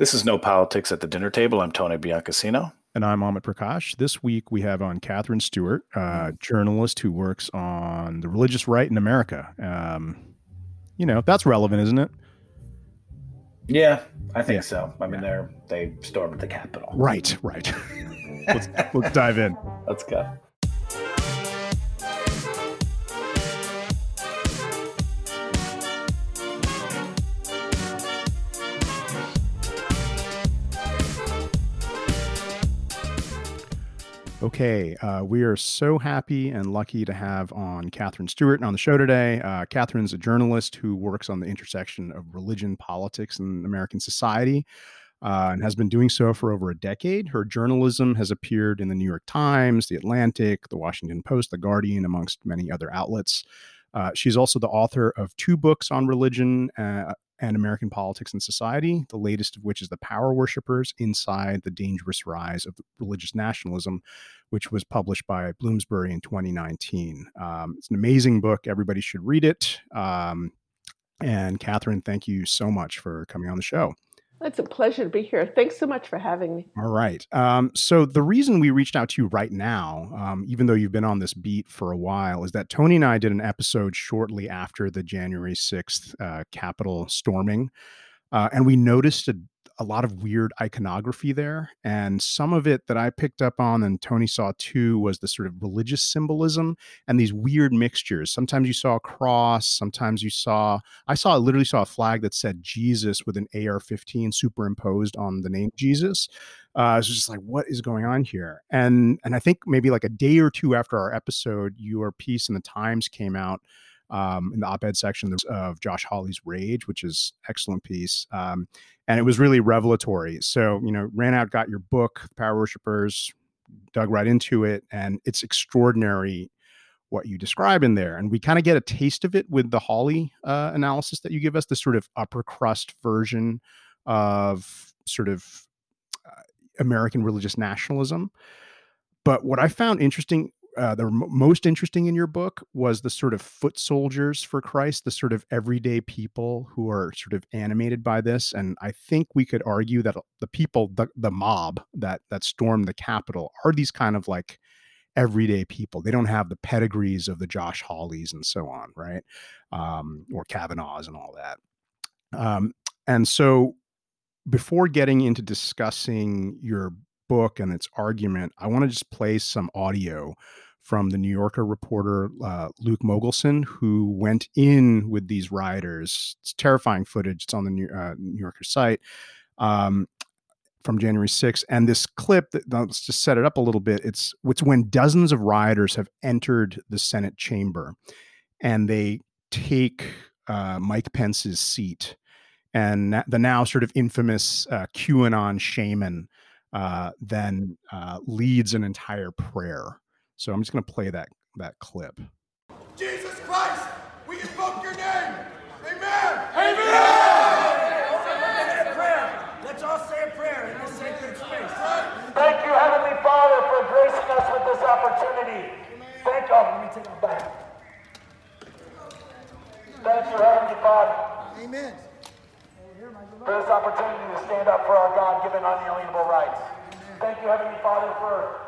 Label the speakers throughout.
Speaker 1: This is No Politics at the Dinner Table. I'm Tony Biancasino.
Speaker 2: And I'm Amit Prakash. This week we have on Katherine Stewart, uh, journalist who works on the religious right in America. Um, you know, that's relevant, isn't it?
Speaker 1: Yeah, I think yeah. so. I mean, they're they stormed the Capitol.
Speaker 2: Right, right. let's, let's dive in.
Speaker 1: Let's go.
Speaker 2: Okay, uh, we are so happy and lucky to have on Katherine Stewart on the show today. Uh, Katherine's a journalist who works on the intersection of religion, politics, and American society, uh, and has been doing so for over a decade. Her journalism has appeared in the New York Times, the Atlantic, the Washington Post, the Guardian, amongst many other outlets. Uh, she's also the author of two books on religion uh, and American politics and society, the latest of which is The Power Worshippers Inside the Dangerous Rise of Religious Nationalism, which was published by Bloomsbury in 2019. Um, it's an amazing book. Everybody should read it. Um, and Katherine, thank you so much for coming on the show.
Speaker 3: It's a pleasure to be here. Thanks so much for having me.
Speaker 2: All right. Um, so, the reason we reached out to you right now, um, even though you've been on this beat for a while, is that Tony and I did an episode shortly after the January 6th uh, Capitol storming. Uh, and we noticed a a lot of weird iconography there. And some of it that I picked up on and Tony saw too was the sort of religious symbolism and these weird mixtures. Sometimes you saw a cross, sometimes you saw, I saw, literally saw a flag that said Jesus with an AR 15 superimposed on the name Jesus. Uh, was just like, what is going on here? And and I think maybe like a day or two after our episode, your piece in the Times came out um, in the op-ed section of Josh Hawley's Rage, which is excellent piece, um, and it was really revelatory. So you know, ran out, got your book, Power Worshippers, dug right into it, and it's extraordinary what you describe in there. And we kind of get a taste of it with the Hawley uh, analysis that you give us, the sort of upper crust version of sort of uh, American religious nationalism. But what I found interesting uh, the most interesting in your book was the sort of foot soldiers for Christ, the sort of everyday people who are sort of animated by this. And I think we could argue that the people, the, the mob that that stormed the Capitol, are these kind of like everyday people. They don't have the pedigrees of the Josh Hawleys and so on, right? Um, or Kavanaughs and all that. Um, and so, before getting into discussing your book and its argument, I want to just play some audio from the New Yorker reporter uh, Luke Mogelson, who went in with these rioters. It's terrifying footage. It's on the New, uh, New Yorker site um, from January 6th. And this clip, that, let's just set it up a little bit. It's it's when dozens of rioters have entered the Senate chamber, and they take uh, Mike Pence's seat, and the now sort of infamous uh, QAnon shaman uh, then uh, leads an entire prayer so I'm just going to play that that clip.
Speaker 4: Jesus Christ, we invoke your name. Amen.
Speaker 5: Amen. Let's all say a prayer in this sacred space.
Speaker 6: Thank you, Heavenly Father, for gracing us with this opportunity. Thank you. Let me take it back. Thank you, Heavenly Father.
Speaker 5: Amen.
Speaker 6: For this opportunity to stand up for our God-given unalienable rights. Thank you, Heavenly Father, for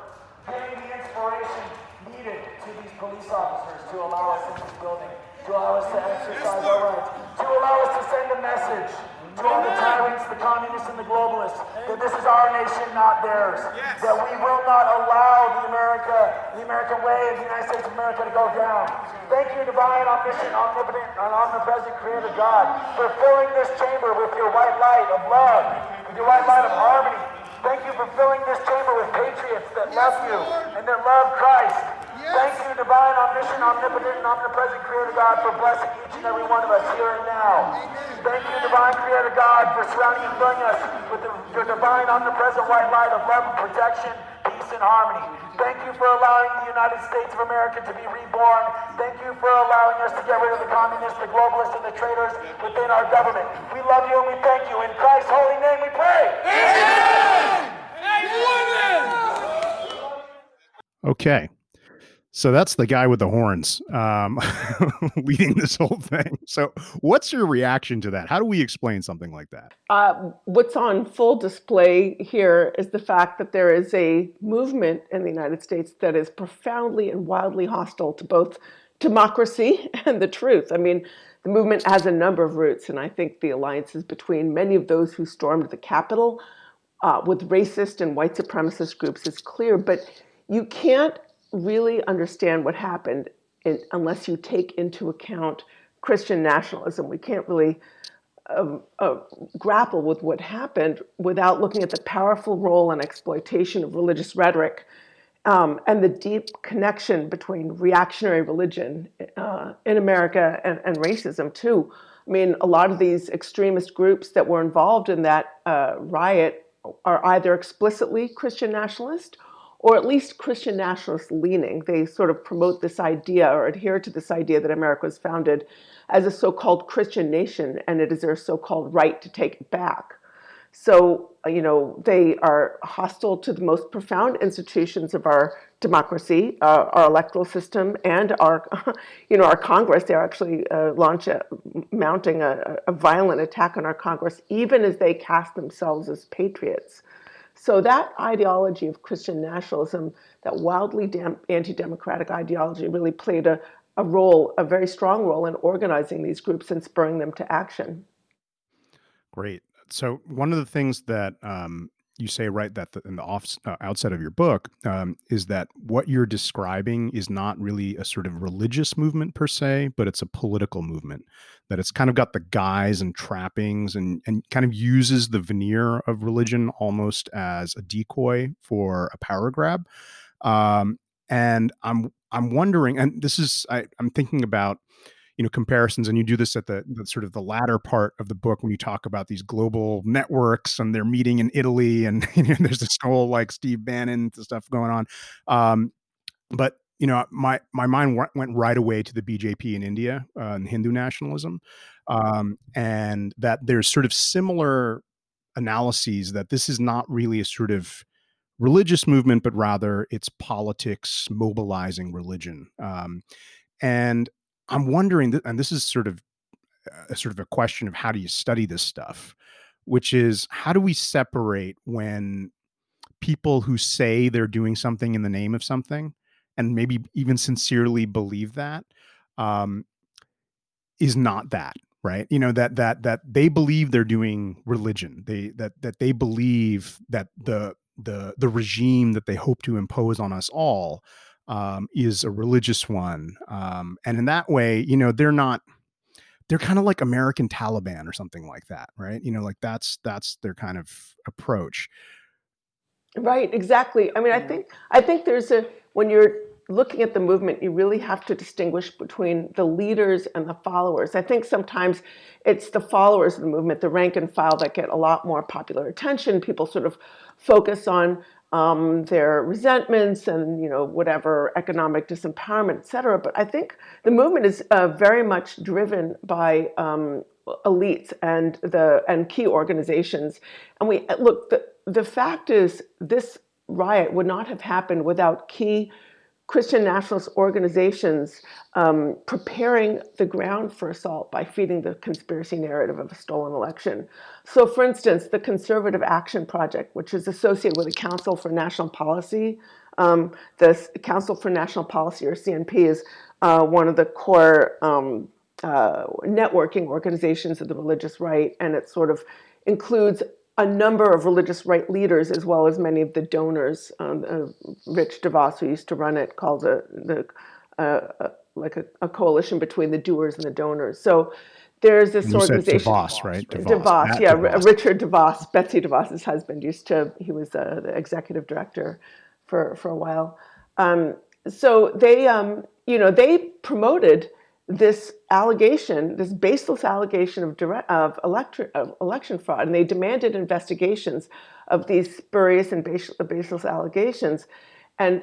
Speaker 6: giving the inspiration needed to these police officers to allow us in this building, to allow us to exercise our rights, to allow us to send a message to all the tyrants, the communists, and the globalists that this is our nation, not theirs. That we will not allow the America, the American way of the United States of America to go down. Thank you, divine, omniscient, omnipotent, and omnipresent Creator God, for filling this chamber with your white light of love, with your white light of harmony, Thank you for filling this chamber with patriots that love you and that love Christ. Thank you, divine, omniscient, omnipotent, and omnipresent Creator God, for blessing each and every one of us here and now. Thank you, divine Creator God, for surrounding and filling us with the, your divine, omnipresent white light of love and protection, peace and harmony. Thank you for allowing the United States of America to be reborn. Thank you for allowing us to get rid of the communists, the globalists, and the traitors within our government. We love you and we thank you. In Christ's holy name we pray.
Speaker 5: Amen.
Speaker 2: Okay. So that's the guy with the horns um, leading this whole thing. So, what's your reaction to that? How do we explain something like that?
Speaker 3: Uh, what's on full display here is the fact that there is a movement in the United States that is profoundly and wildly hostile to both democracy and the truth. I mean, the movement has a number of roots, and I think the alliances between many of those who stormed the Capitol uh, with racist and white supremacist groups is clear, but you can't really understand what happened in, unless you take into account Christian nationalism. We can't really um, uh, grapple with what happened without looking at the powerful role and exploitation of religious rhetoric um, and the deep connection between reactionary religion uh, in America and, and, racism, too. I mean, a lot of these extremist groups that were involved in that uh, riot are either explicitly Christian nationalist or at least Christian nationalist leaning. They sort of promote this idea or adhere to this idea that America was founded as a so called Christian nation and it is their so called right to take it back. So, you know, they are hostile to the most profound institutions of our democracy, uh, our electoral system, and our, you know, our Congress. They're actually uh, launch a, mounting a, a violent attack on our Congress, even as they cast themselves as patriots. So that ideology of Christian nationalism, that wildly anti-democratic ideology, really played a, a role, a very strong role in organizing these groups and spurring them to action.
Speaker 2: Great. So one of the things that um, you say right that the, in the off, uh, outset of your book um, is that what you're describing is not really a sort of religious movement per se, but it's a political movement. That it's kind of got the guise and trappings and and kind of uses the veneer of religion almost as a decoy for a power grab. Um, and I'm I'm wondering, and this is I, I'm thinking about you know comparisons and you do this at the, the, sort of the latter part of the book when you talk about these global networks and they're meeting in italy and you know, there's this whole like steve bannon stuff going on. Um, but you know my my mind went right away to the bjp in india uh, and hindu nationalism. Um, and that there's sort of similar analyses that this is not really a sort of religious movement but rather it's politics mobilizing religion. Um, and I'm wondering, and this is sort of a sort of a question of how do you study this stuff, which is how do we separate when people who say they're doing something in the name of something and maybe even sincerely believe that um, is not that right? You know that that that they believe they're doing religion. They that that they believe that the the the regime that they hope to impose on us all um, is a religious one. Um, and in that way, you know, they're not, they're kind of like American Taliban or something like that, right? You know, like that's, that's their kind of approach.
Speaker 3: Right, exactly. I mean, I think, I think there's a, when you're looking at the movement, you really have to distinguish between the leaders and the followers. I think sometimes it's the followers of the movement, the rank and file, that get a lot more popular attention. People sort of focus on um, their resentments and you know whatever economic disempowerment, et cetera. But I think the movement is uh, very much driven by um, elites and the and key organizations. And we look the the fact is this riot would not have happened without key Christian nationalist organizations um, preparing the ground for assault by feeding the conspiracy narrative of a stolen election. So, for instance, the Conservative Action Project, which is associated with the Council for National Policy, um, the Council for National Policy, or CNP, is uh, one of the core um, uh, networking organizations of the religious right, and it sort of includes a number of religious right leaders, as well as many of the donors. Um, uh, Rich DeVos, who used to run it, called it the uh, uh, like a, a, coalition between the doers and the donors. So there's this organization.
Speaker 2: DeVos, right?
Speaker 3: DeVos, DeVos yeah, DeVos. Richard DeVos, Betsy DeVos's husband, used to. He was uh, the executive director for for a while. Um, so they, um, you know, they promoted this allegation, this baseless allegation of, direct, of, electri- of, election fraud, and they demanded investigations of these spurious and baseless allegations. And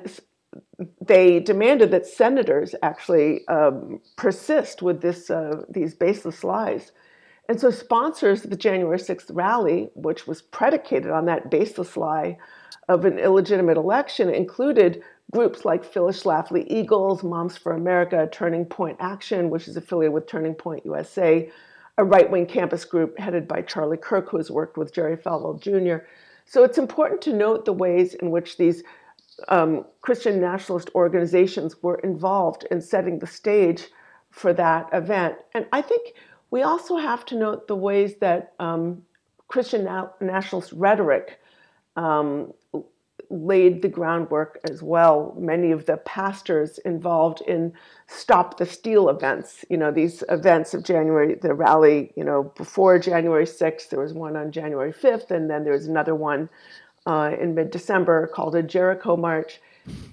Speaker 3: they demanded that senators actually um, persist with this, uh, these baseless lies. And so, sponsors of the January 6th rally, which was predicated on that baseless lie of an illegitimate election, included groups like Phyllis Schlafly Eagles, Moms for America, Turning Point Action, which is affiliated with Turning Point USA, a right wing campus group headed by Charlie Kirk, who has worked with Jerry Falwell Jr. So it's important to note the ways in which these um, Christian nationalist organizations were involved in setting the stage for that event. And I think we also have to note the ways that um, Christian na- nationalist rhetoric um, laid the groundwork as well. Many of the pastors involved in Stop the Steal events, you know, these events of January, the rally, you know, before January 6th, there was one on January 5th, and then there was another one uh, in mid December called a Jericho March.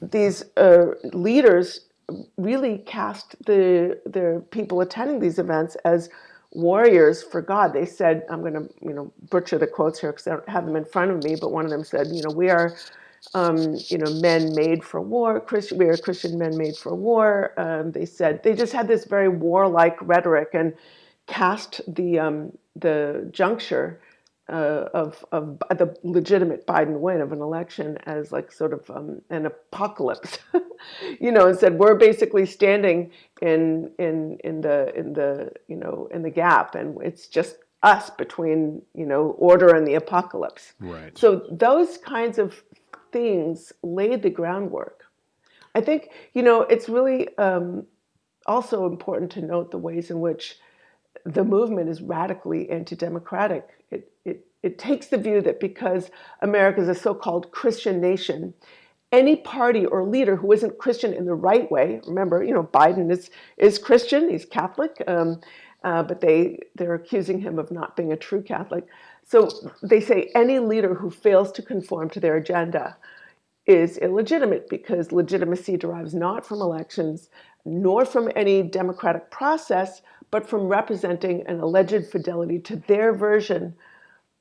Speaker 3: These uh, leaders really cast the the people attending these events as warriors for God. They said, I'm going to you know butcher the quotes here because I don't have them in front of me, but one of them said, you know, we are. Um, you know, men made for war. Christian, we are Christian men made for war. Um, they said they just had this very warlike rhetoric and cast the um, the juncture uh, of of the legitimate Biden win of an election as like sort of um, an apocalypse, you know, and said we're basically standing in in in the in the you know in the gap, and it's just us between you know order and the apocalypse.
Speaker 2: Right.
Speaker 3: So those kinds of things laid the groundwork. I think you know it's really um, also important to note the ways in which the movement is radically anti-democratic. It, it, it takes the view that because America is a so-called Christian nation, any party or leader who isn't Christian in the right way, remember, you know, Biden is, is Christian, he's Catholic, um, uh, but they, they're accusing him of not being a true Catholic. So they say any leader who fails to conform to their agenda is illegitimate because legitimacy derives not from elections nor from any democratic process, but from representing an alleged fidelity to their version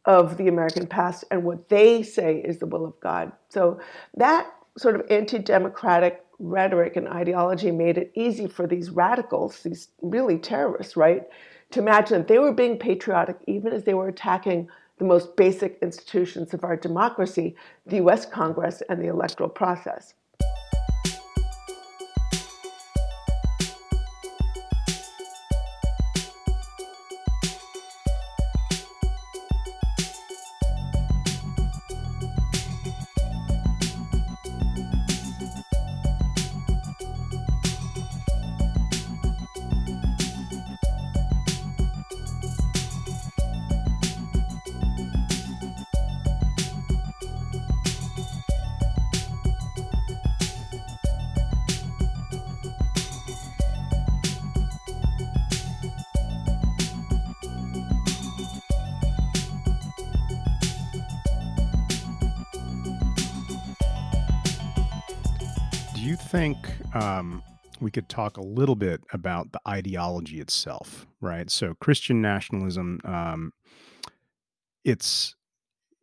Speaker 3: of the American past and what they say is the will of God. So that sort of anti democratic rhetoric and ideology made it easy for these radicals, these really terrorists, right, to imagine that they were being patriotic even as they were attacking the most basic institutions of our democracy, the US Congress and the electoral process.
Speaker 2: Think um, we could talk a little bit about the ideology itself, right? So Christian nationalism, um, it's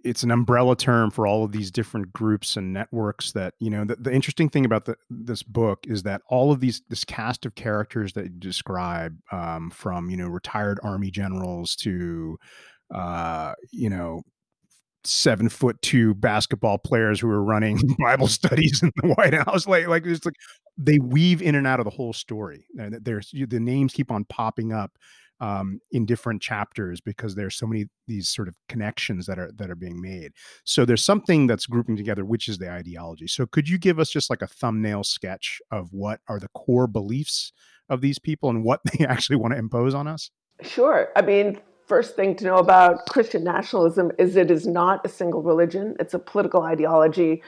Speaker 2: it's an umbrella term for all of these different groups and networks that you know the, the interesting thing about the, this book is that all of these this cast of characters that you describe um, from you know retired army generals to uh, you know seven foot two basketball players who are running Bible studies in the White House. Like, like it's like they weave in and out of the whole story. And there's the names keep on popping up um, in different chapters because there's so many these sort of connections that are that are being made. So there's something that's grouping together, which is the ideology. So could you give us just like a thumbnail sketch of what are the core beliefs of these people and what they actually want to impose on us?
Speaker 3: Sure. I mean, first thing to know about Christian nationalism is it is not a single religion, it's a political ideology.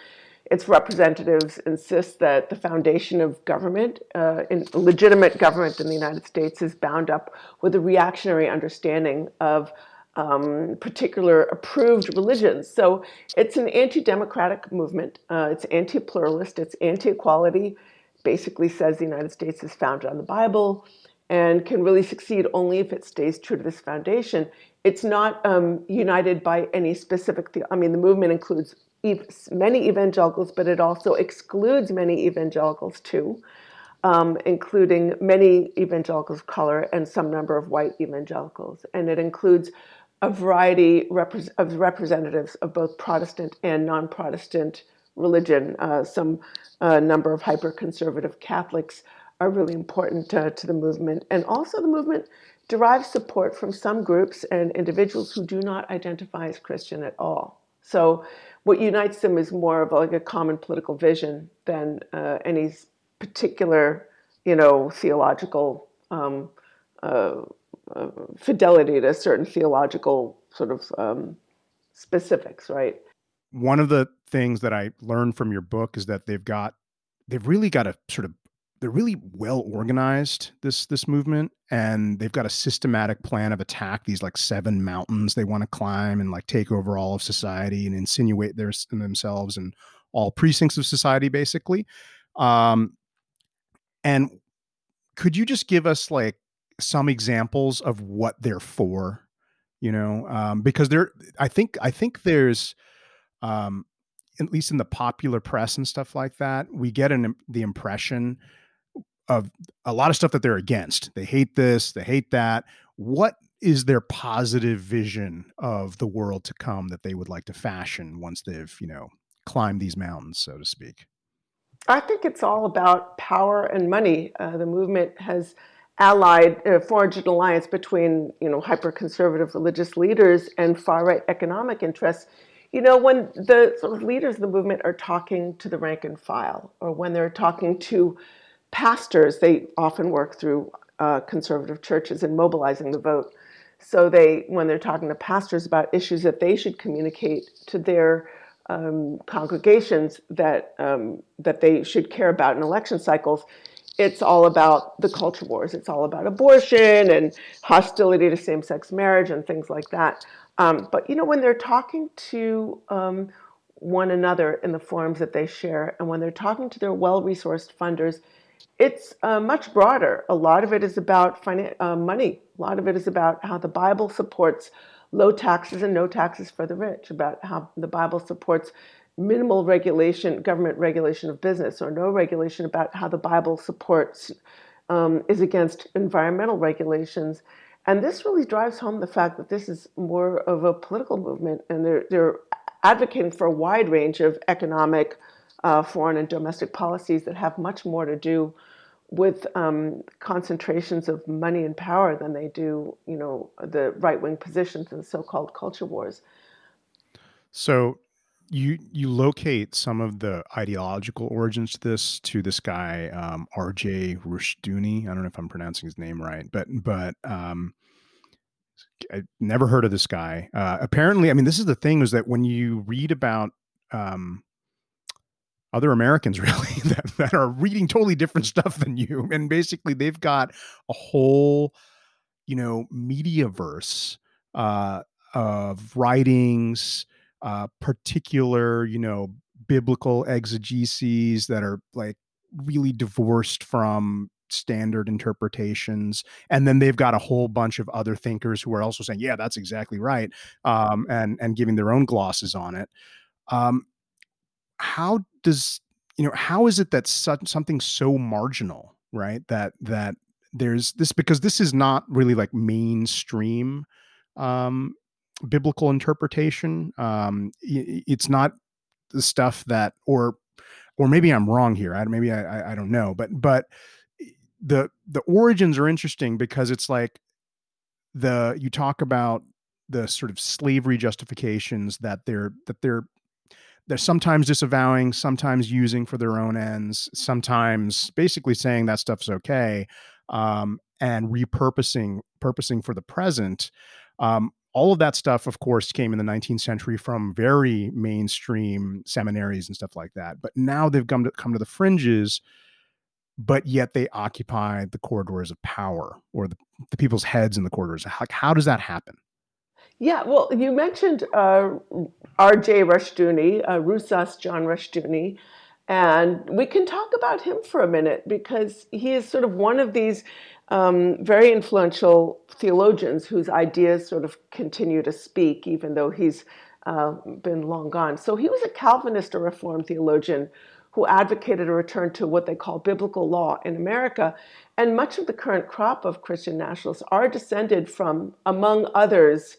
Speaker 3: Its representatives insist that the foundation of government, uh, legitimate government in the United States, is bound up with a reactionary understanding of um, particular approved religions. So it's an anti democratic movement, uh, it's anti pluralist, it's anti equality, basically says the United States is founded on the Bible and can really succeed only if it stays true to this foundation. It's not um, united by any specific. The- I mean, the movement includes ev- many evangelicals, but it also excludes many evangelicals too. um, including many evangelicals of color and some number of white evangelicals. And it includes a variety repre- of representatives of both Protestant and non Protestant religion. Uh, some uh, number of hyper conservative Catholics are really important uh, to the movement. And also, the movement derives support from some groups and individuals who do not identify as Christian at all. So, what unites them is more of like a common political vision than uh, any particular, you know, theological um, uh, uh, fidelity to certain theological sort of um, specifics, right?
Speaker 2: One of the things that I learned from your book is that they've got, they've really got a sort of they're really well organized this this movement and they've got a systematic plan of attack these like seven mountains they want to climb and like take over all of society and insinuate their, themselves in all precincts of society basically. Um, and could you just give us like some examples of what they're for you know? Um, because there i think i think there's um, at least in the popular press and stuff like that we get an the impression of a lot of stuff that they're against. They hate this, they hate that. What is their positive vision of the world to come that they would like to fashion once they've, you know, climbed these mountains, so to speak?
Speaker 3: I think it's all about power and money. Uh, the movement has allied, uh, forged an alliance between, you know, hyper-conservative religious leaders and far-right economic interests. You know, when the sort of leaders of the movement are talking to the rank and file, or when they're talking to pastors, they often work through uh, conservative churches in mobilizing the vote. So they, when they're talking to pastors about issues that they should communicate to their um, congregations that um, that they should care about in election cycles, it's all about the culture wars. It's all about abortion and hostility to same-sex marriage and things like that. Um, but you know, when they're talking to um, one another in the forums that they share, and when they're talking to their well-resourced funders, it's uh, much broader. A lot of it is about finan- uh, money. A lot of it is about how the Bible supports low taxes and no taxes for the rich, about how the Bible supports minimal regulation, government regulation of business, or no regulation, about how the Bible supports, um, is against environmental regulations. And this really drives home the fact that this is more of a political movement, and they're, they're advocating for a wide range of economic, uh, foreign and domestic policies that have much more to do with um, concentrations of money and power than they do, you know, the right wing positions in so-called culture wars.
Speaker 2: So you you locate some of the ideological origins to this to this guy um, R.J. Rushdoony. I don't know if I'm pronouncing his name right, but but um, I never heard of this guy. Uh, apparently, I mean, this is the thing: is that when you read about um, other Americans really that, that are reading totally different stuff than you. And basically they've got a whole, you know, media verse uh, of writings, uh, particular, you know, biblical exegeses that are like really divorced from standard interpretations and then they've got a whole bunch of other thinkers who are also saying yeah that's exactly right um, and and giving their own glosses on it um, how does you know how is it that such, something so marginal right that that there's this because this is not really like mainstream um biblical interpretation um it's not the stuff that or or maybe i'm wrong here I, maybe I, I don't know but but the the origins are interesting because it's like the you talk about the sort of slavery justifications that they're that they're they're sometimes disavowing, sometimes using for their own ends, sometimes basically saying that stuff's okay, um, and repurposing, purposing for the present. Um, all of that stuff, of course, came in the 19th century from very mainstream seminaries and stuff like that. But now they've come to come to the fringes, but yet they occupy the corridors of power or the, the people's heads in the corridors. How, how does that happen?
Speaker 3: Yeah, well, you mentioned uh, R.J. Rushdoony, uh, Rousas John Rushdoony, and we can talk about him for a minute because he is sort of one of these um, very influential theologians whose ideas sort of continue to speak, even though he's uh, been long gone. So he was a Calvinist or Reformed theologian who advocated a return to what they call biblical law in America. And much of the current crop of Christian nationalists are descended from, among others,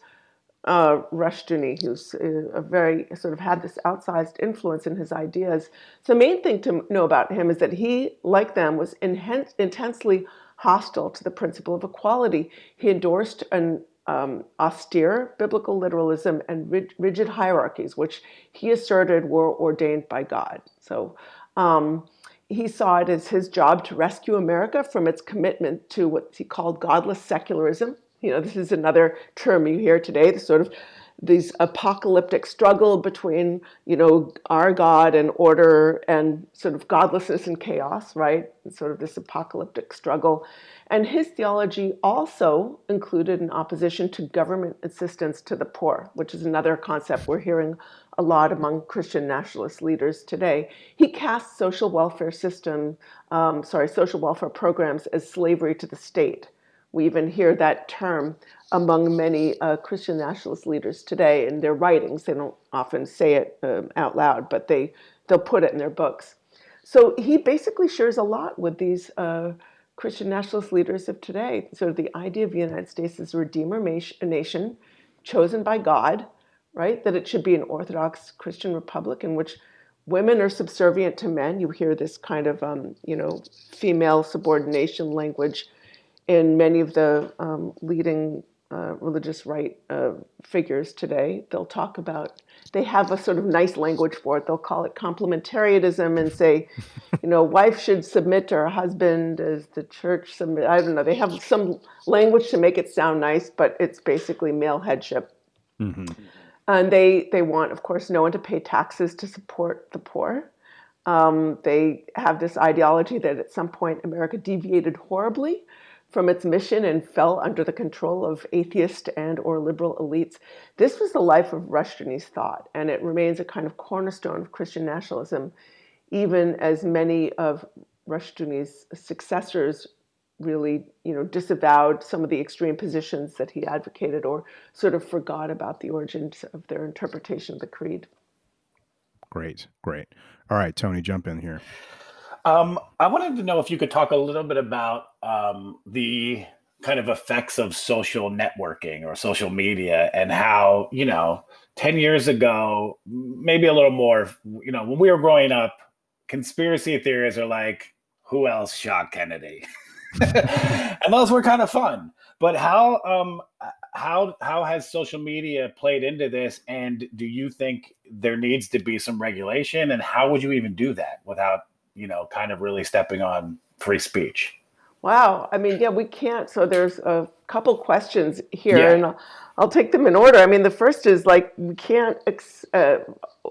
Speaker 3: uh, Rushdoony, who's uh, a very sort of had this outsized influence in his ideas. So the main thing to know about him is that he, like them, was intensely hostile to the principle of equality. He endorsed an um, austere biblical literalism and rigid hierarchies, which he asserted were ordained by God. So um, he saw it as his job to rescue America from its commitment to what he called godless secularism. You know, this is another term you hear today, the sort of these apocalyptic struggle between you know our god and order and sort of godlessness and chaos right? Sort of this apocalyptic struggle. And his theology also included an opposition to government assistance to the poor which is another concept we're hearing a lot among christian nationalist leaders today. He cast social welfare system um, sorry social welfare programs as slavery to the state we even hear that term among many uh, Christian nationalist leaders today in their writings. They don't often say it um, out loud, but they, they'll put it in their books. So he basically shares a lot with these uh, Christian nationalist leaders of today. So the idea of the United States as a redeemer nation chosen by God, right? That it should be an Orthodox Christian republic in which women are subservient to men. You hear this kind of, um, you know, female subordination language in many of the um, leading uh, religious right uh, figures today. They'll talk about, they have a sort of nice language for it. They'll call it complementarianism and say, you know, wife should submit to her husband as the church submit. I don't know. They have some language to make it sound nice, but it's basically male headship. Mm-hmm. And they, they want, of course, no one to pay taxes to support the poor. Um, they have this ideology that at some point America deviated horribly from its mission and fell under the control of atheist and or liberal elites. This was the life of Rushdoony's thought, and it remains a kind of cornerstone of Christian nationalism, even as many of Rushdoony's successors really, you know, disavowed some of the extreme positions that he advocated or sort of forgot about the origins of their interpretation of the creed.
Speaker 2: Great, great. All right, Tony, jump in here.
Speaker 1: Um, I wanted to know if you could talk a little bit about um, the kind of effects of social networking or social media and how, you know, 10 years ago, maybe a little more, you know, when we were growing up, conspiracy theories are like, who else shot Kennedy? and those were kind of fun. But how um how how has social media played into this and do you think there needs to be some regulation and how would you even do that without you know, kind of really stepping on free speech.
Speaker 3: Wow. I mean, yeah, we can't. So there's a couple questions here, yeah. and I'll, I'll, take them in order. I mean, the first is like we can't ex, uh,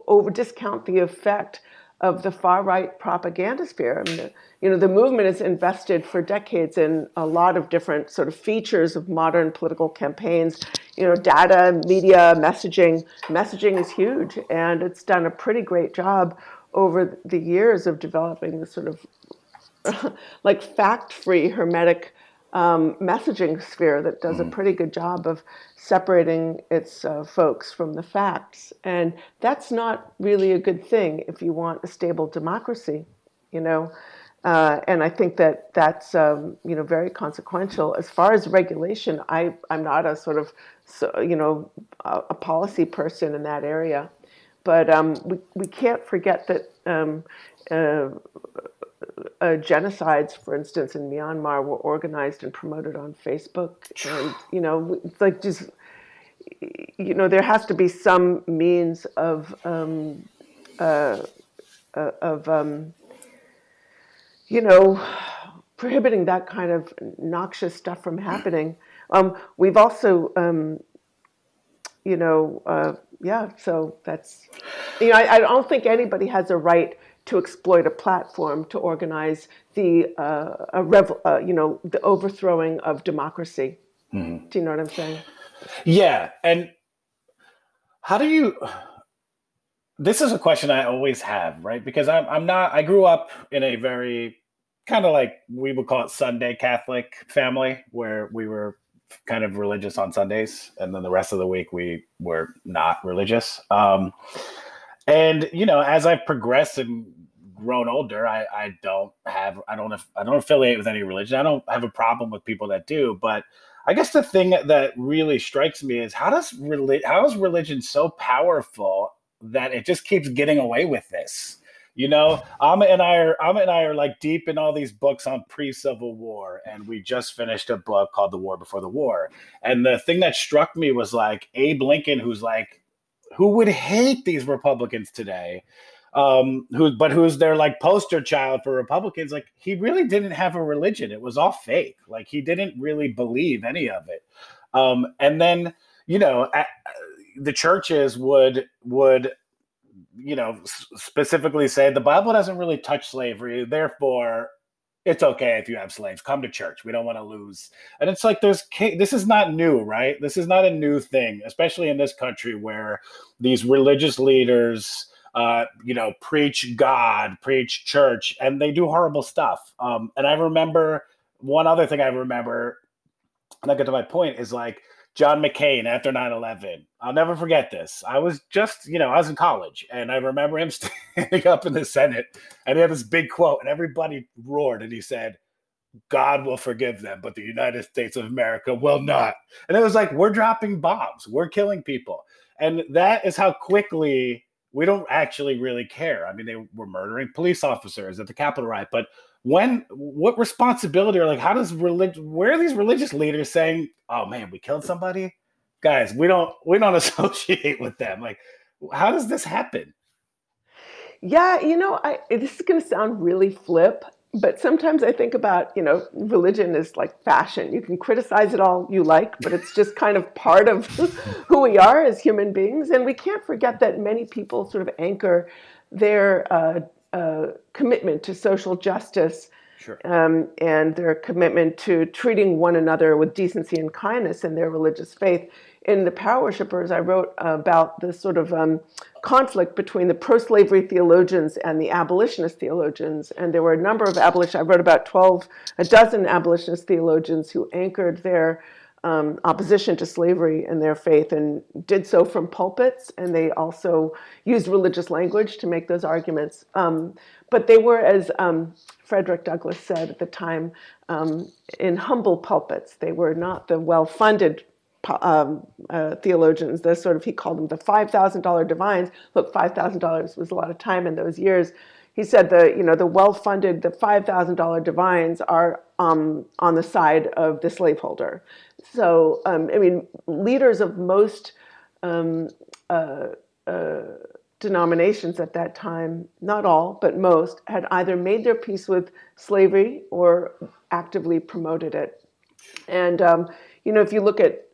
Speaker 3: over discount the effect of the far right propaganda sphere. I mean, you know, the movement has invested for decades in a lot of different sort of features of modern political campaigns. You know, data, media, messaging. Messaging is huge, and it's done a pretty great job over the years of developing this sort of like fact-free hermetic um, messaging sphere that does mm. a pretty good job of separating its uh, folks from the facts and that's not really a good thing if you want a stable democracy you know uh, and I think that that's um, you know very consequential. As far as regulation, I I'm not a sort of so, you know a, a policy person in that area. But um, we, we can't forget that um, uh, uh, genocides, for instance, in Myanmar were organized and promoted on Facebook. And, you know, it's like just, you know, there has to be some means of, um, uh, uh of um, you know, prohibiting that kind of noxious stuff from happening. Um, we've also, um, you know, uh, yeah, so that's, you know, I, I, don't think anybody has a right to exploit a platform to organize the, uh, a rev, uh, you know, the overthrowing of democracy. Mm-hmm. Do you know what I'm saying?
Speaker 1: Yeah, and how do you? This is a question I always have, right? Because I'm I'm not. I grew up in a very kind of like we would call it Sunday Catholic family, where we were kind of religious on Sundays, and then the rest of the week we were not religious. Um, and you know, as I've progressed and grown older, I, I don't have I don't I don't affiliate with any religion. I don't have a problem with people that do, but I guess the thing that really strikes me is how does relig- how is religion so powerful that it just keeps getting away with this? You know, Amma and I are Amma and I are like deep in all these books on pre-Civil War, and we just finished a book called The War Before the War. And the thing that struck me was like Abe Lincoln, who's like, who would hate these Republicans today, um, who but who's their like poster child for Republicans. Like he really didn't have a religion; it was all fake. Like he didn't really believe any of it. Um, and then you know, at, the churches would would you know specifically say the Bible doesn't really touch slavery, therefore it's okay if you have slaves. Come to church. We don't want to lose. And it's like there's this is not new, right? This is not a new thing, especially in this country where these religious leaders uh, you know, preach God, preach church, and they do horrible stuff. Um, and I remember one other thing I remember, and I get to my point, is like John McCain after 9 11. I'll never forget this. I was just, you know, I was in college, and I remember him standing up in the Senate, and he had this big quote, and everybody roared, and he said, God will forgive them, but the United States of America will not. And it was like, we're dropping bombs, we're killing people. And that is how quickly we don't actually really care. I mean, they were murdering police officers at the Capitol riot, but when what responsibility or like how does religion where are these religious leaders saying, "Oh man, we killed somebody"? Guys, we don't we don't associate with them. Like how does this happen?
Speaker 3: Yeah, you know, I this is going to sound really flip, but sometimes I think about, you know, religion is like fashion. You can criticize it all you like, but it's just kind of part of who we are as human beings. And we can't forget that many people sort of anchor their uh, uh, commitment to social justice
Speaker 1: sure.
Speaker 3: um, and their commitment to treating one another with decency and kindness in their religious faith. In The Power Worshippers, I wrote about the sort of um, conflict between the pro-slavery theologians and the abolitionist theologians. And there were a number of abolitionists, I wrote about 12, a dozen abolitionist theologians who anchored their um, opposition to slavery in their faith and did so from pulpits. And they also used religious language to make those arguments. Um, but they were, as um, Frederick Douglass said at the time, um, in humble pulpits. They were not the well-funded um, uh, theologians, the sort of, he called them the $5,000 divines. Look, $5,000 was a lot of time in those years. He said the, you know, the well-funded, the $5,000 divines are um, on the side of the slaveholder. So, um, I mean, leaders of most um, uh, uh, denominations at that time, not all, but most, had either made their peace with slavery or actively promoted it. And, um, you know, if you look at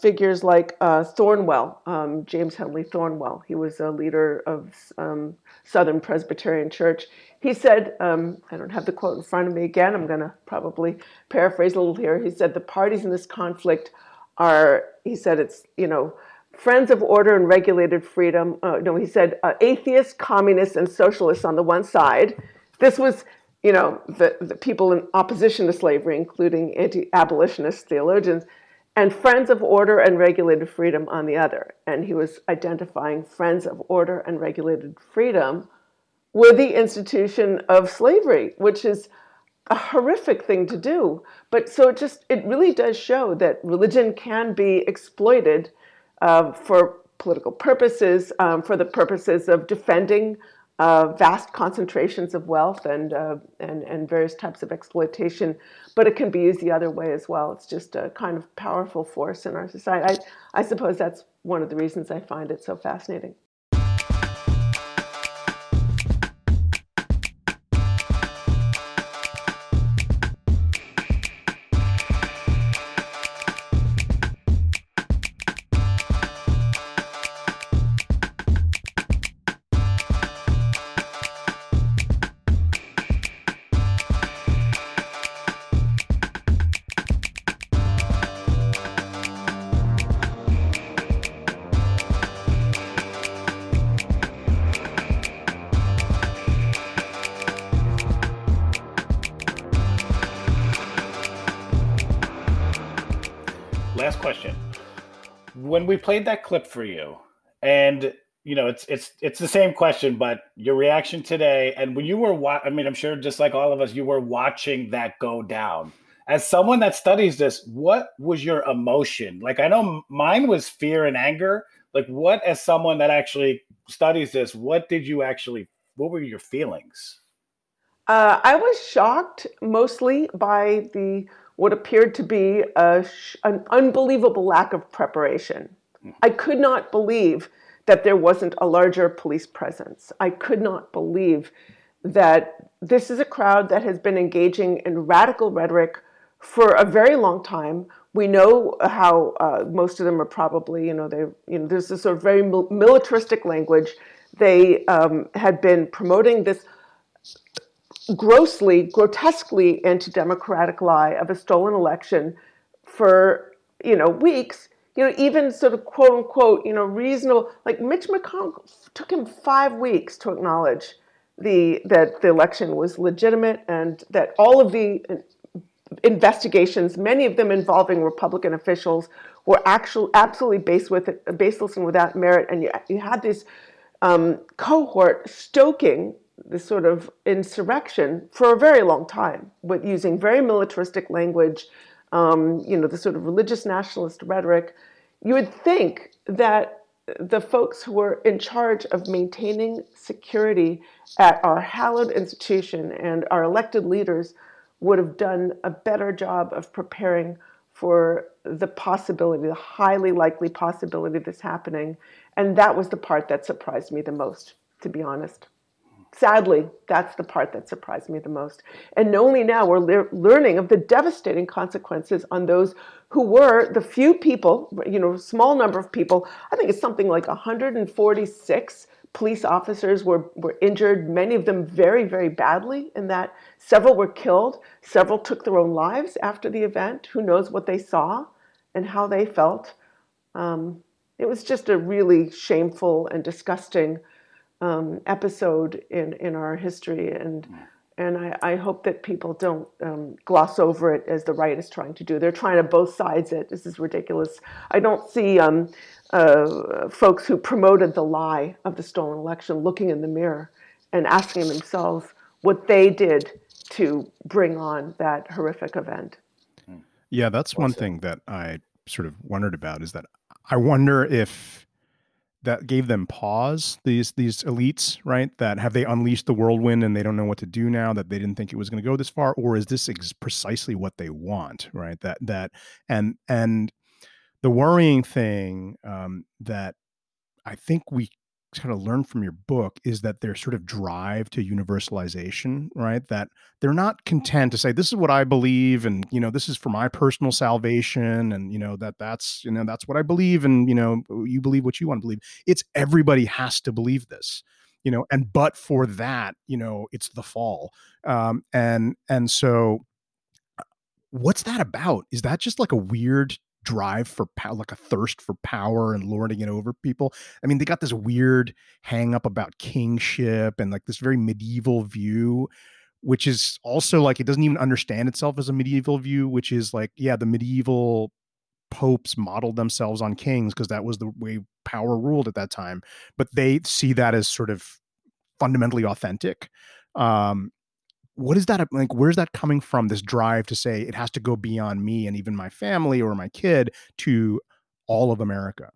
Speaker 3: figures like uh, Thornwell, um, James Henley Thornwell, he was a leader of um, Southern Presbyterian Church. He said, um, I don't have the quote in front of me again, I'm going to probably paraphrase a little here. He said, The parties in this conflict are, he said, it's, you know, friends of order and regulated freedom. Uh, no, he said, uh, atheists, communists, and socialists on the one side. This was you know, the, the people in opposition to slavery, including anti-abolitionist theologians, and friends of order and regulated freedom on the other. And he was identifying friends of order and regulated freedom with the institution of slavery, which is a horrific thing to do. But so it just, it really does show that religion can be exploited uh, for political purposes, um, for the purposes of defending uh, vast concentrations of wealth and, uh, and, and various types of exploitation, but it can be used the other way as well. It's just a kind of powerful force in our society. I, I suppose that's one of the reasons I find it so fascinating.
Speaker 1: Played that clip for you, and you know, it's it's it's the same question, but your reaction today, and when you were, wa- I mean, I'm sure just like all of us, you were watching that go down. As someone that studies this, what was your emotion? Like, I know mine was fear and anger. Like, what, as someone that actually studies this, what did you actually? What were your feelings?
Speaker 3: Uh, I was shocked mostly by the what appeared to be a, an unbelievable lack of preparation. I could not believe that there wasn't a larger police presence. I could not believe that this is a crowd that has been engaging in radical rhetoric for a very long time. We know how uh, most of them are probably, you know, they, you know, there's this sort of very militaristic language. They um, had been promoting this grossly, grotesquely anti-democratic lie of a stolen election for, you know, weeks you know, even sort of quote unquote, you know, reasonable, like Mitch McConnell took him five weeks to acknowledge the that the election was legitimate and that all of the investigations, many of them involving Republican officials, were actually absolutely based with baseless and without merit. And you, you had this um, cohort stoking this sort of insurrection for a very long time with using very militaristic language, um, you know, the sort of religious nationalist rhetoric, you would think that the folks who were in charge of maintaining security at our hallowed institution and our elected leaders would have done a better job of preparing for the possibility, the highly likely possibility of this happening. And that was the part that surprised me the most, to be honest sadly, that's the part that surprised me the most. And only now we're le- learning of the devastating consequences on those who were the few people, you know, small number of people. I think it's something like 146 police officers were, were injured, many of them very, very badly, in that several were killed. Several took their own lives after the event. Who knows what they saw and how they felt. Um, it was just a really shameful and disgusting um, episode in, in our history. And, and I, I hope that people don't um, gloss over it as the right is trying to do. They're trying to both sides it. This is ridiculous. I don't see um, uh, folks who promoted the lie of the stolen election looking in the mirror and asking themselves what they did to bring on that horrific event.
Speaker 2: Yeah, that's one thing that I sort of wondered about is that I wonder if that gave them pause these these elites right that have they unleashed the whirlwind and they don't know what to do now that they didn't think it was going to go this far or is this ex- precisely what they want right that that and and the worrying thing um, that i think we kind of learn from your book is that their sort of drive to universalization, right? That they're not content to say this is what I believe and you know this is for my personal salvation and you know that that's you know that's what I believe and you know you believe what you want to believe. It's everybody has to believe this. You know, and but for that, you know, it's the fall. Um and and so uh, what's that about? Is that just like a weird drive for power, like a thirst for power and lording it over people. I mean, they got this weird hang up about kingship and like this very medieval view, which is also like it doesn't even understand itself as a medieval view, which is like, yeah, the medieval popes modeled themselves on kings because that was the way power ruled at that time. But they see that as sort of fundamentally authentic. Um, what is that like where's that coming from this drive to say it has to go beyond me and even my family or my kid to all of america?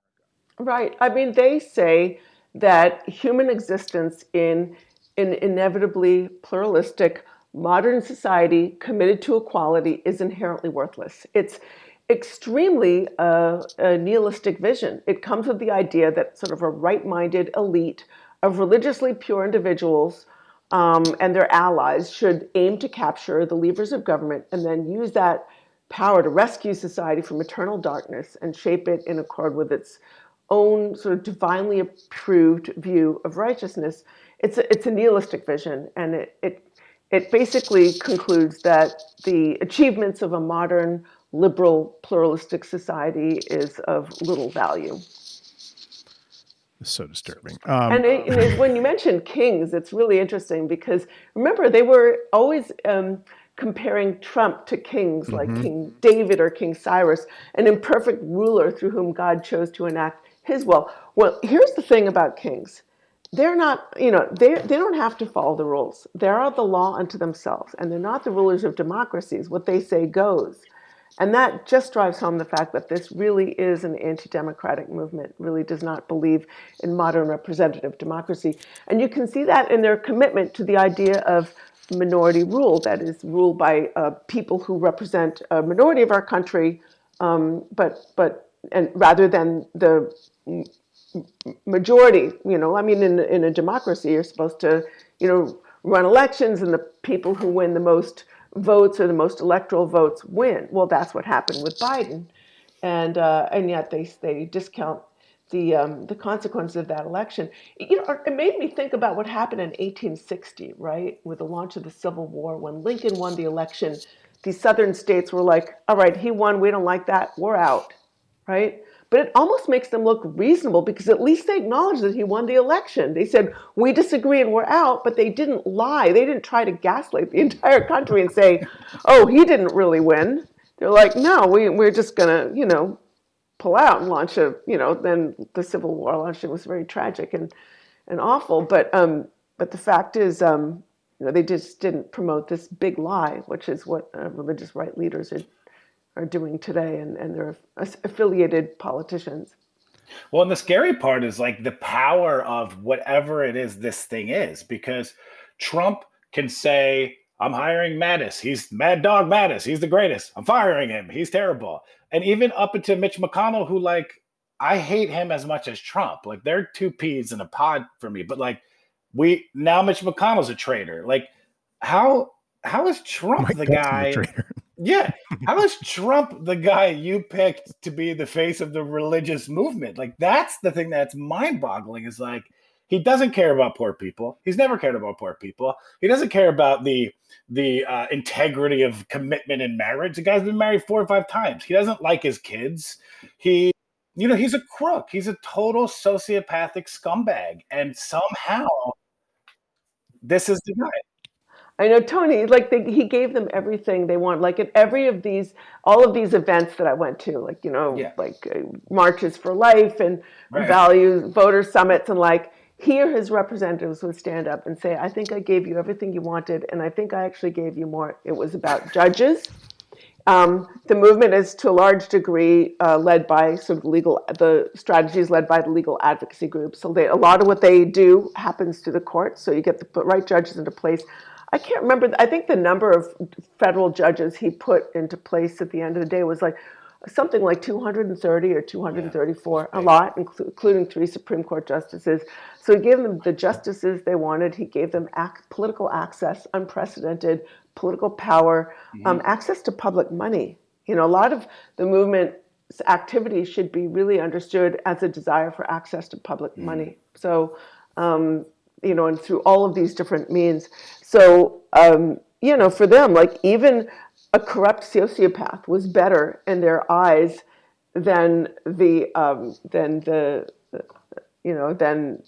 Speaker 3: Right. I mean they say that human existence in an inevitably pluralistic modern society committed to equality is inherently worthless. It's extremely uh, a nihilistic vision. It comes with the idea that sort of a right-minded elite of religiously pure individuals um, and their allies should aim to capture the levers of government and then use that power to rescue society from eternal darkness and shape it in accord with its own sort of divinely approved view of righteousness. It's a, it's a nihilistic vision, and it, it it basically concludes that the achievements of a modern liberal pluralistic society is of little value
Speaker 2: so disturbing. Um,
Speaker 3: and, it, and when you mentioned kings, it's really interesting because remember they were always um, comparing Trump to kings like mm-hmm. King David or King Cyrus, an imperfect ruler through whom God chose to enact his will. Well, here's the thing about kings. They're not, you know, they, they don't have to follow the rules. They are the law unto themselves, and they're not the rulers of democracies. What they say goes. And that just drives home the fact that this really is an anti democratic movement, really does not believe in modern representative democracy. And you can see that in their commitment to the idea of minority rule, that is, rule by uh, people who represent a minority of our country, um, but, but and rather than the majority, you know, I mean, in, in a democracy, you're supposed to, you know, run elections and the people who win the most votes or the most electoral votes win. Well, that's what happened with Biden, and uh, and yet they they discount the um, the consequences of that election. You know, it made me think about what happened in 1860, right, with the launch of the Civil War when Lincoln won the election. These southern states were like, "All right, he won. We don't like that. We're out." Right? But it almost makes them look reasonable because at least they acknowledge that he won the election. They said, we disagree and we're out, but they didn't lie. They didn't try to gaslight the entire country and say, oh, he didn't really win. They're like, no, we, we're just going to, you know, pull out and launch a, you know, then the Civil War launched. It was very tragic and, and awful. But, um, but the fact is, um, you know, they just didn't promote this big lie, which is what uh, religious right leaders are are doing today and, and their affiliated politicians.
Speaker 1: Well, and the scary part is like the power of whatever it is this thing is, because Trump can say, I'm hiring Mattis. He's Mad Dog Mattis. He's the greatest. I'm firing him. He's terrible. And even up into Mitch McConnell, who like I hate him as much as Trump. Like they're two peas in a pod for me. But like we now Mitch McConnell's a traitor. Like how how is Trump Mike the guy? Yeah. How is Trump the guy you picked to be the face of the religious movement? Like, that's the thing that's mind boggling is like, he doesn't care about poor people. He's never cared about poor people. He doesn't care about the the uh, integrity of commitment in marriage. The guy's been married four or five times. He doesn't like his kids. He, you know, he's a crook. He's a total sociopathic scumbag. And somehow, this is the guy.
Speaker 3: I know Tony, like they, he gave them everything they want. Like at every of these, all of these events that I went to, like you know, yeah. like uh, marches for life and right. value voter summits, and like here his representatives would stand up and say, "I think I gave you everything you wanted, and I think I actually gave you more." It was about judges. Um, the movement is to a large degree uh, led by sort of legal, the strategies led by the legal advocacy groups. So they, a lot of what they do happens through the courts. So you get the right judges into place. I can't remember. I think the number of federal judges he put into place at the end of the day was like something like 230 or 234, yeah. a lot, including three Supreme Court justices. So he gave them the justices they wanted. He gave them ac- political access, unprecedented political power, mm-hmm. um, access to public money. You know, a lot of the movement's activity should be really understood as a desire for access to public mm-hmm. money. So, um, you know, and through all of these different means. So, um, you know, for them, like even a corrupt sociopath was better in their eyes than the um, than the you know than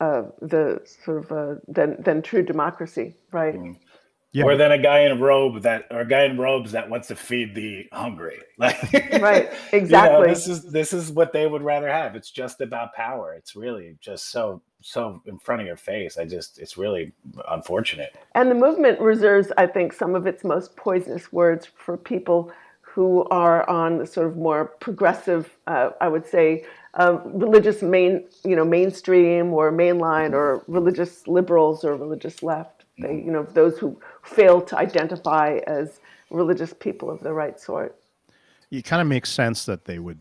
Speaker 3: uh, the sort of uh, than than true democracy, right? Mm.
Speaker 1: Yeah. Or than a guy in a robe that, or a guy in robes that wants to feed the hungry. Like,
Speaker 3: right, exactly. You
Speaker 1: know, this is this is what they would rather have. It's just about power. It's really just so so in front of your face. I just, it's really unfortunate.
Speaker 3: And the movement reserves, I think, some of its most poisonous words for people who are on the sort of more progressive, uh, I would say, uh, religious main, you know, mainstream or mainline or religious liberals or religious left. They, you know, those who fail to identify as religious people of the right sort.
Speaker 2: It kind of makes sense that they would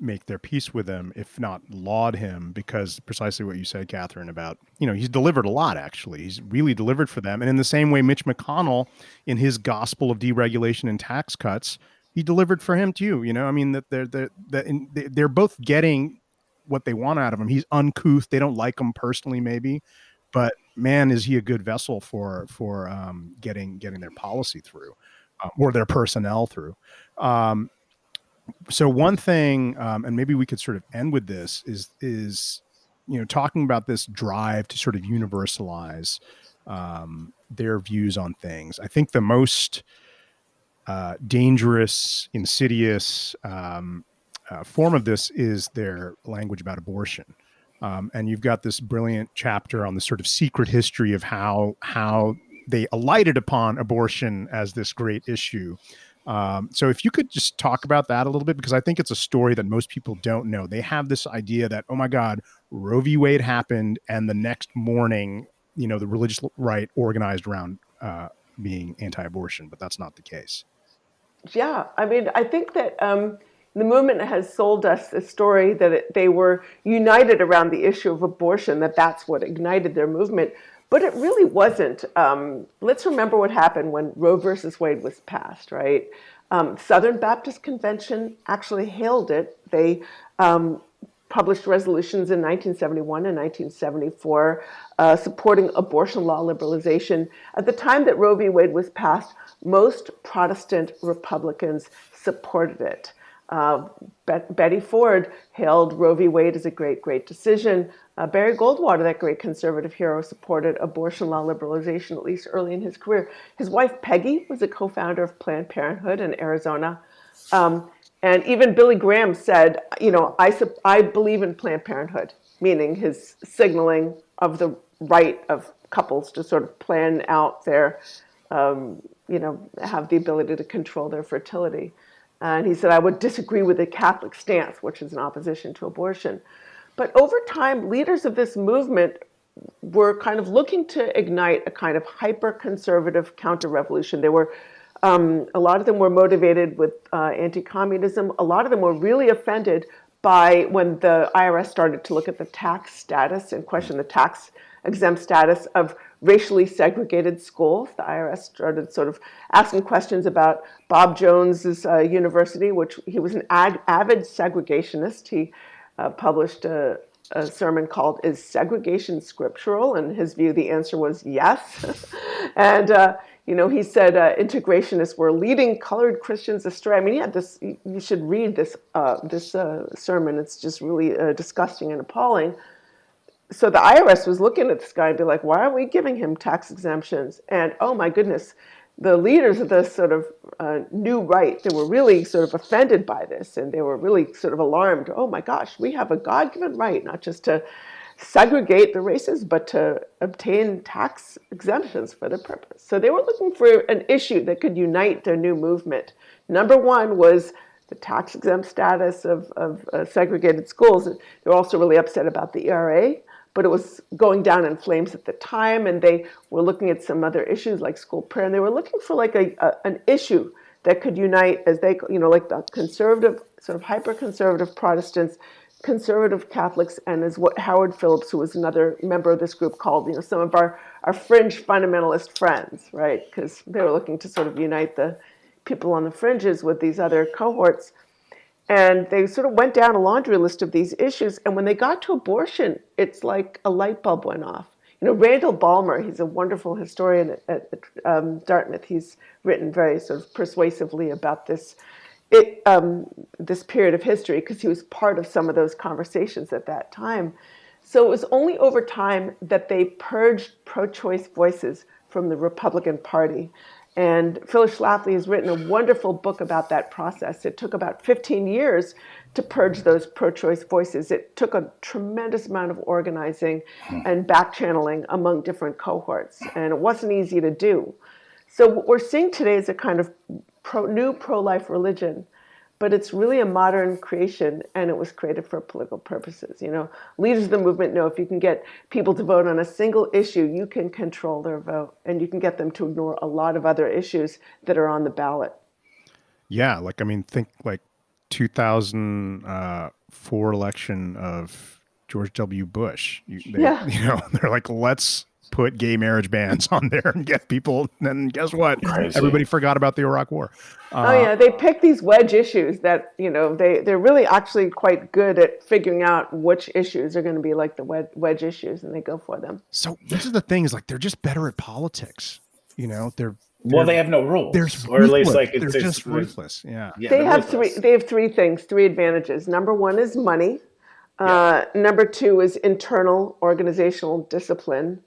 Speaker 2: make their peace with him, if not laud him, because precisely what you said, Katherine, about you know he's delivered a lot. Actually, he's really delivered for them, and in the same way, Mitch McConnell, in his gospel of deregulation and tax cuts, he delivered for him too. You know, I mean that they're they're they're both getting what they want out of him. He's uncouth; they don't like him personally, maybe, but man, is he a good vessel for for um, getting getting their policy through. Uh, or their personnel through. Um, so one thing, um, and maybe we could sort of end with this is is you know talking about this drive to sort of universalize um, their views on things. I think the most uh, dangerous, insidious, um, uh, form of this is their language about abortion. Um, and you've got this brilliant chapter on the sort of secret history of how how they alighted upon abortion as this great issue. Um, so if you could just talk about that a little bit, because I think it's a story that most people don't know. They have this idea that oh my God, Roe v. Wade happened, and the next morning, you know, the religious right organized around uh, being anti-abortion, but that's not the case.
Speaker 3: Yeah, I mean, I think that. Um, the movement has sold us a story that it, they were united around the issue of abortion, that that's what ignited their movement. But it really wasn't. Um, let's remember what happened when Roe versus Wade was passed, right? Um, Southern Baptist Convention actually hailed it. They um, published resolutions in 1971 and 1974 uh, supporting abortion law liberalization. At the time that Roe v. Wade was passed, most Protestant Republicans supported it. Uh, Betty Ford hailed Roe v. Wade as a great, great decision. Uh, Barry Goldwater, that great conservative hero, supported abortion law liberalization at least early in his career. His wife Peggy was a co-founder of Planned Parenthood in Arizona, um, and even Billy Graham said, "You know, I I believe in Planned Parenthood," meaning his signaling of the right of couples to sort of plan out their, um, you know, have the ability to control their fertility. And he said, I would disagree with the Catholic stance, which is in opposition to abortion. But over time, leaders of this movement were kind of looking to ignite a kind of hyper conservative counter revolution. They were, um, a lot of them were motivated with uh, anti communism. A lot of them were really offended by when the IRS started to look at the tax status and question the tax exempt status of racially segregated schools. The IRS started sort of asking questions about Bob Jones's uh, university, which he was an avid segregationist. He uh, published a, a, sermon called "Is Segregation Scriptural?" And his view, the answer was yes. and uh, you know, he said uh, integrationists were leading colored Christians astray. I mean, had this. You should read this uh, this uh, sermon. It's just really disgusting and appalling so the IRS was looking at this guy and be like, why aren't we giving him tax exemptions? And oh my goodness, the leaders of this sort of uh, new right, they were really sort of offended by this and they were really sort of alarmed. Oh my gosh, we have a God given right, not just to segregate the races, but to obtain tax exemptions for the purpose. So they were looking for an issue that could unite their new movement. Number one was the tax exempt status of, of uh, segregated schools. They were also really upset about the ERA but it was going down in flames at the time and they were looking at some other issues like school prayer and they were looking for like a, a an issue that could unite as they you know like the conservative sort of hyper conservative protestants conservative catholics and as what howard phillips who was another member of this group called you know some of our our fringe fundamentalist friends right? Because they were looking to sort of unite the people on the fringes with these other cohorts and they sort of went down a laundry list of these issues. And when they got to abortion, it's like a light bulb went off. You know, Randall Balmer, he's a wonderful historian at, at um, Dartmouth. He's written very sort of persuasively about this, it, um, this period of history because he was part of some of those conversations at that time. So it was only over time that they purged pro choice voices from the Republican Party. And Phyllis Schlafly has written a wonderful book about that process. It took about 15 years to purge those pro choice voices. It took a tremendous amount of organizing and back channeling among different cohorts, and it wasn't easy to do. So, what we're seeing today is a kind of pro, new pro life religion but it's really a modern creation and it was created for political purposes. You know, leaders of the movement know if you can get people to vote on a single issue, you can control their vote and you can get them to ignore a lot of other issues that are on the ballot.
Speaker 2: Yeah, like I mean, think like 2004 uh, election of George W. Bush. You, they, yeah. you know, they're like, let's put gay marriage bans on there and get people. And guess what? Crazy. Everybody forgot about the Iraq War.
Speaker 3: Uh, oh yeah, they pick these wedge issues that you know they they're really actually quite good at figuring out which issues are going to be like the wedge, wedge issues, and they go for them.
Speaker 2: So this is the thing is like they're just better at politics. You know, they're
Speaker 1: well, they have no rules.
Speaker 2: There's or at least like they're just ruthless. Yeah.
Speaker 3: yeah they have ruthless. three. They have three things, three advantages. Number one is money. Uh, Number two is internal organizational discipline,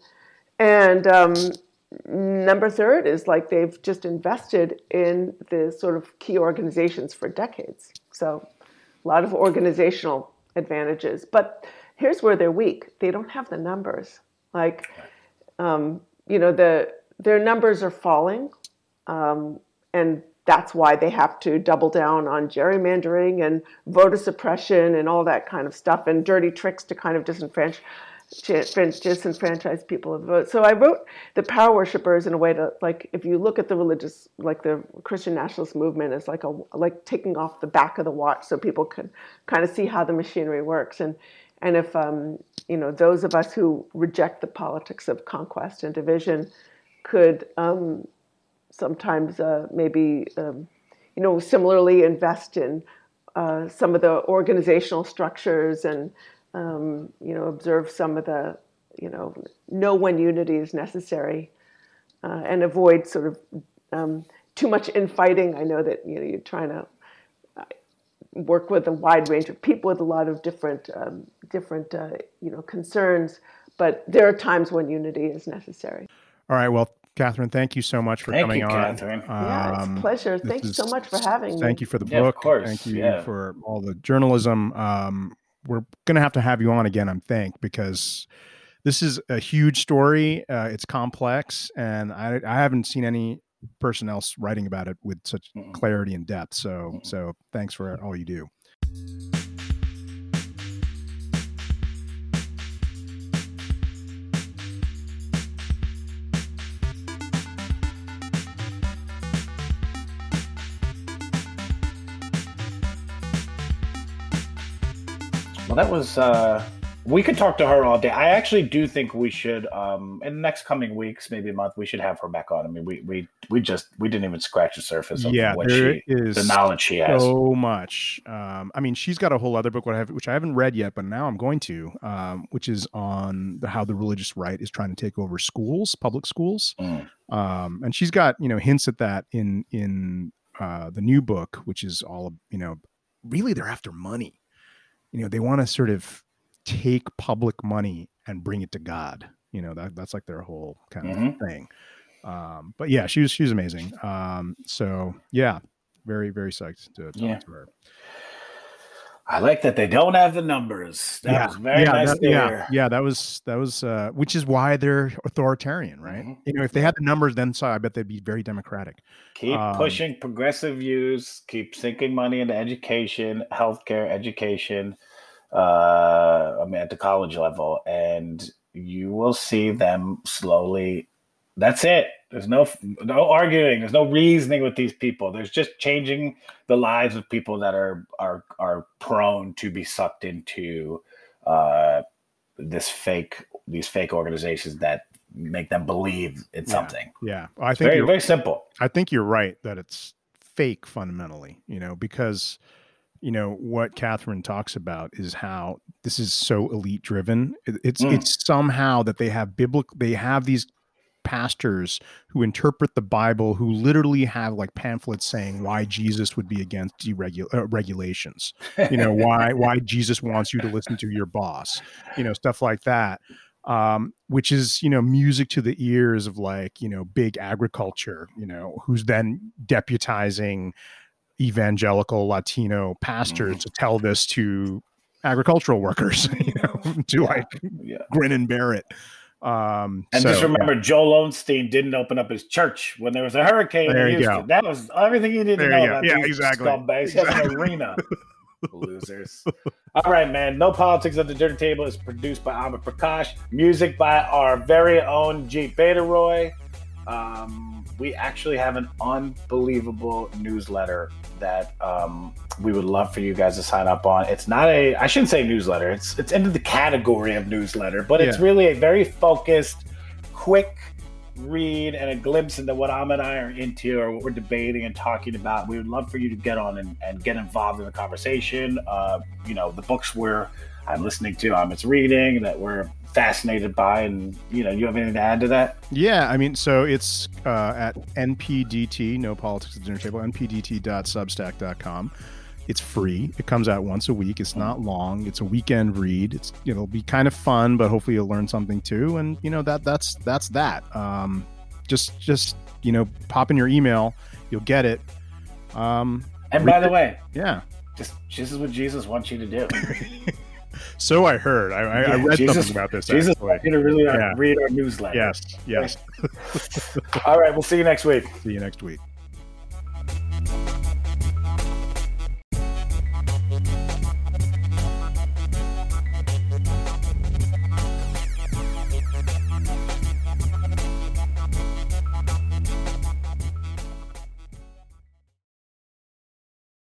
Speaker 3: and um, number third is like they've just invested in the sort of key organizations for decades. So a lot of organizational advantages. But here's where they're weak: they don't have the numbers. Like, um, you know, the their numbers are falling, um, and that's why they have to double down on gerrymandering and voter suppression and all that kind of stuff and dirty tricks to kind of disenfranchise disenfranchise people of the vote. So I wrote the power worshippers in a way to like if you look at the religious like the Christian nationalist movement as like a like taking off the back of the watch so people can kind of see how the machinery works and and if um, you know those of us who reject the politics of conquest and division could um, sometimes uh, maybe um, you know similarly invest in uh, some of the organizational structures and um, you know observe some of the you know know when unity is necessary uh, and avoid sort of um, too much infighting. I know that you know you're trying to uh, work with a wide range of people with a lot of different um, different uh, you know concerns, but there are times when unity is necessary.
Speaker 2: All right. Well, Katherine, thank you so much for
Speaker 1: Thank
Speaker 2: coming
Speaker 1: you,
Speaker 2: on.
Speaker 1: Katherine.
Speaker 3: yeah, it's a
Speaker 2: Um,
Speaker 3: pleasure.
Speaker 2: this
Speaker 3: Thanks so much for having me.
Speaker 2: Thank you for the
Speaker 1: Yeah, of
Speaker 2: book.
Speaker 1: course,
Speaker 2: Thank you
Speaker 1: yeah.
Speaker 2: for all the journalism. Um, we're going to have to have you on again, I'm think, because this is a huge story. Uh, it's complex, and I, I haven't seen any person else writing about it with such clarity and depth. So, so thanks for all you do.
Speaker 1: Well, that was. uh We could talk to her all day. I actually do think we should, um in the next coming weeks, maybe a month, we should have her back on. I mean, we we we just we didn't even scratch the surface of
Speaker 2: yeah,
Speaker 1: what
Speaker 2: there
Speaker 1: she,
Speaker 2: is
Speaker 1: the knowledge she has.
Speaker 2: so much. Um, I mean, she's got a whole other book, what I have, which I haven't read yet, but now I'm going to, um, which is on the, how the religious right is trying to take over schools, public schools.
Speaker 1: Mm.
Speaker 2: Um, and she's got you know hints at that in in uh, the new book, which is all you know, really they're after money. You know, they want to sort of take public money and bring it to God. You know, that that's like their whole kind of
Speaker 1: Mhm.
Speaker 2: thing. Um, but yeah, she was she was amazing. Um, so yeah, very very psyched to talk
Speaker 1: Yeah.
Speaker 2: to her.
Speaker 1: I like that they don't have the numbers. That
Speaker 2: yeah,
Speaker 1: was very
Speaker 2: yeah,
Speaker 1: nice
Speaker 2: that, yeah, yeah, that was that was uh, which is why they're authoritarian, right?
Speaker 1: Mhm.
Speaker 2: You know, if they had the numbers, then so I bet they'd be very democratic.
Speaker 1: Keep
Speaker 2: Um,
Speaker 1: pushing progressive views. Keep sinking money into education, healthcare, education. Uh, I mean, at the college level, and you will see them slowly. That's it. There's no no arguing. There's no reasoning with these people. There's just changing the lives of people that are are are prone to be sucked into uh, this fake these fake organizations that make them believe in
Speaker 2: Yeah.
Speaker 1: something.
Speaker 2: Yeah, I think
Speaker 1: Very very simple.
Speaker 2: I think you're right that it's fake fundamentally, you know, because you know what Katherine talks about is how this is so elite driven. It- It's
Speaker 1: Mm.
Speaker 2: it's somehow that they have biblical they have these pastors who interpret the Bible who literally have like pamphlets saying why Jesus would be against deregul- uh, regulations. You know, why why Jesus wants you to listen to your boss. You know, stuff like that. Um, which is, you know, music to the ears of like, you know, big agriculture, you know, who's then deputizing evangelical Latino pastors to tell this to agricultural workers, you know, to like
Speaker 1: Yeah.
Speaker 2: grin and bear it. Um,
Speaker 1: And
Speaker 2: so,
Speaker 1: just remember, Joel Osteen didn't open up his church when there was a hurricane
Speaker 2: There
Speaker 1: in
Speaker 2: you
Speaker 1: Houston.
Speaker 2: go.
Speaker 1: That was everything you needed
Speaker 2: There
Speaker 1: to know about
Speaker 2: Yeah,
Speaker 1: these
Speaker 2: exactly.
Speaker 1: scumbags. He has an arena. Losers. All right, man. No Politics at the Dinner Table is produced by Amit Prakash. Music by our very own Jeep Beta Roy. Um, we actually have an unbelievable newsletter that um, we would love for you guys to sign up on. It's not a, I shouldn't say newsletter. It's it's into the category of newsletter, but it's
Speaker 2: Yeah.
Speaker 1: really a very focused, quick read and a glimpse into what Am and I are into or what we're debating and talking about. We would love for you to get on and, and get involved in the conversation. Uh, you know, the books we're I'm listening to, I'm it's reading that we're fascinated by, and you know, you have anything to add to that?
Speaker 2: Yeah, I mean, so it's uh, at NPDT, no politics at the dinner table, npdt.substack.com. It's free. It comes out once a week. It's not long. It's a weekend read. It's it'll be kind of fun, but hopefully you'll learn something too. And you know that that's that's that. Um, just just you know, pop in your email, you'll get it. Um,
Speaker 1: And by the
Speaker 2: it.
Speaker 1: way,
Speaker 2: yeah,
Speaker 1: just this is what Jesus wants you to do.
Speaker 2: so I heard. I, I, I read
Speaker 1: Jesus,
Speaker 2: something about this.
Speaker 1: Jesus
Speaker 2: actually.
Speaker 1: you to really
Speaker 2: Yeah.
Speaker 1: read our newsletter.
Speaker 2: Yes. Yes.
Speaker 1: All right, we'll see you next week.
Speaker 2: See you next week.